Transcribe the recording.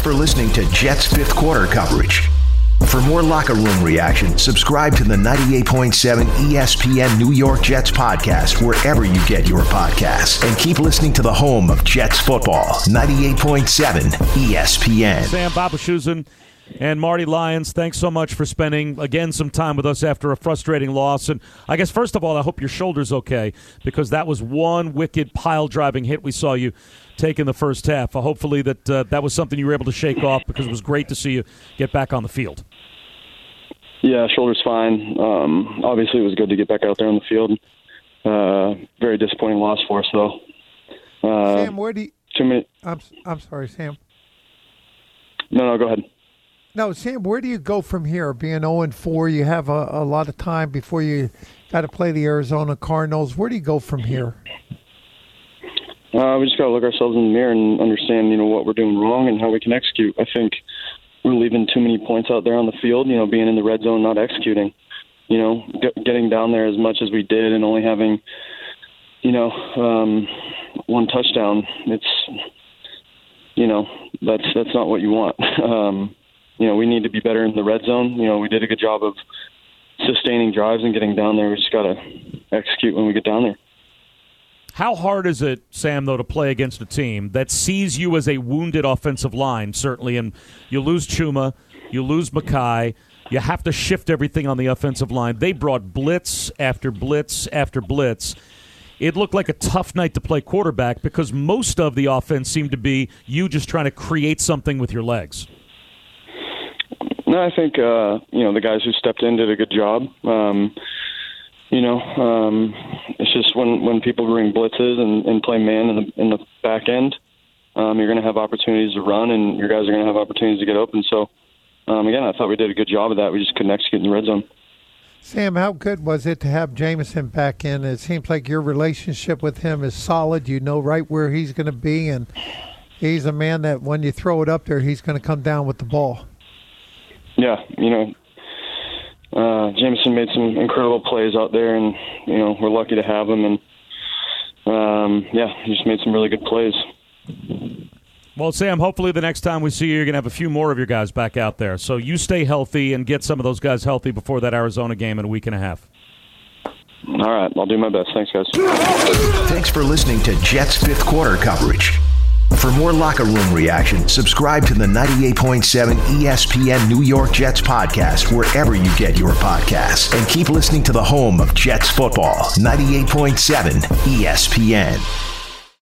Thanks for listening to Jets fifth quarter coverage. For more locker room reaction, subscribe to the 98.7 ESPN New York Jets podcast wherever you get your podcasts. And keep listening to the home of Jets football, 98.7 ESPN. Sam Bob Wischusen and Marty Lyons, thanks so much for spending again some time with us after a frustrating loss. And I guess first of all, I hope your shoulder's okay because that was one wicked pile driving hit we saw you take in the first half. Uh, hopefully that uh, that was something you were able to shake off because it was great to see you get back on the field. Yeah, shoulder's fine. Um, obviously, it was good to get back out there on the field. Uh, very disappointing loss for us, though. Uh, Sam, where do you? Too many. I'm I'm sorry, Sam. No, no, go ahead. No, Sam, where do you go from here? Being 0 and 4, you have a, a lot of time before you got to play the Arizona Cardinals. Where do you go from here? Uh, we just got to look ourselves in the mirror and understand, you know, what we're doing wrong and how we can execute. I think we're leaving too many points out there on the field. You know, being in the red zone, not executing. You know, get, getting down there as much as we did, and only having, you know, um, one touchdown. It's, you know, that's that's not what you want. um, you know, we need to be better in the red zone. You know, we did a good job of sustaining drives and getting down there. We just got to execute when we get down there. How hard is it, Sam, though, to play against a team that sees you as a wounded offensive line, certainly, and you lose Chuma, you lose Mekhi, you have to shift everything on the offensive line. They brought blitz after blitz after blitz. It looked like a tough night to play quarterback because most of the offense seemed to be you just trying to create something with your legs. No, I think uh, you know the guys who stepped in did a good job. Um, you know, um, it's just when when people bring blitzes and, and play man in the in the back end, um, you're going to have opportunities to run, and your guys are going to have opportunities to get open. So, um, again, I thought we did a good job of that. We just couldn't execute in the red zone. Sam, how good was it to have Jamison back in? It seems like your relationship with him is solid. You know right where he's going to be, and he's a man that when you throw it up there, he's going to come down with the ball. Yeah, you know, uh, Jamison made some incredible plays out there, and you know we're lucky to have him. And um, yeah, he just made some really good plays. Well, Sam, hopefully the next time we see you, you're going to have a few more of your guys back out there. So you stay healthy and get some of those guys healthy before that Arizona game in a week and a half. All right, I'll do my best. Thanks, guys. Thanks for listening to Jets fifth quarter coverage. For more locker room reaction, subscribe to the 98.7 ESPN New York Jets podcast wherever you get your podcasts. And keep listening to the home of Jets football, 98.7 ESPN.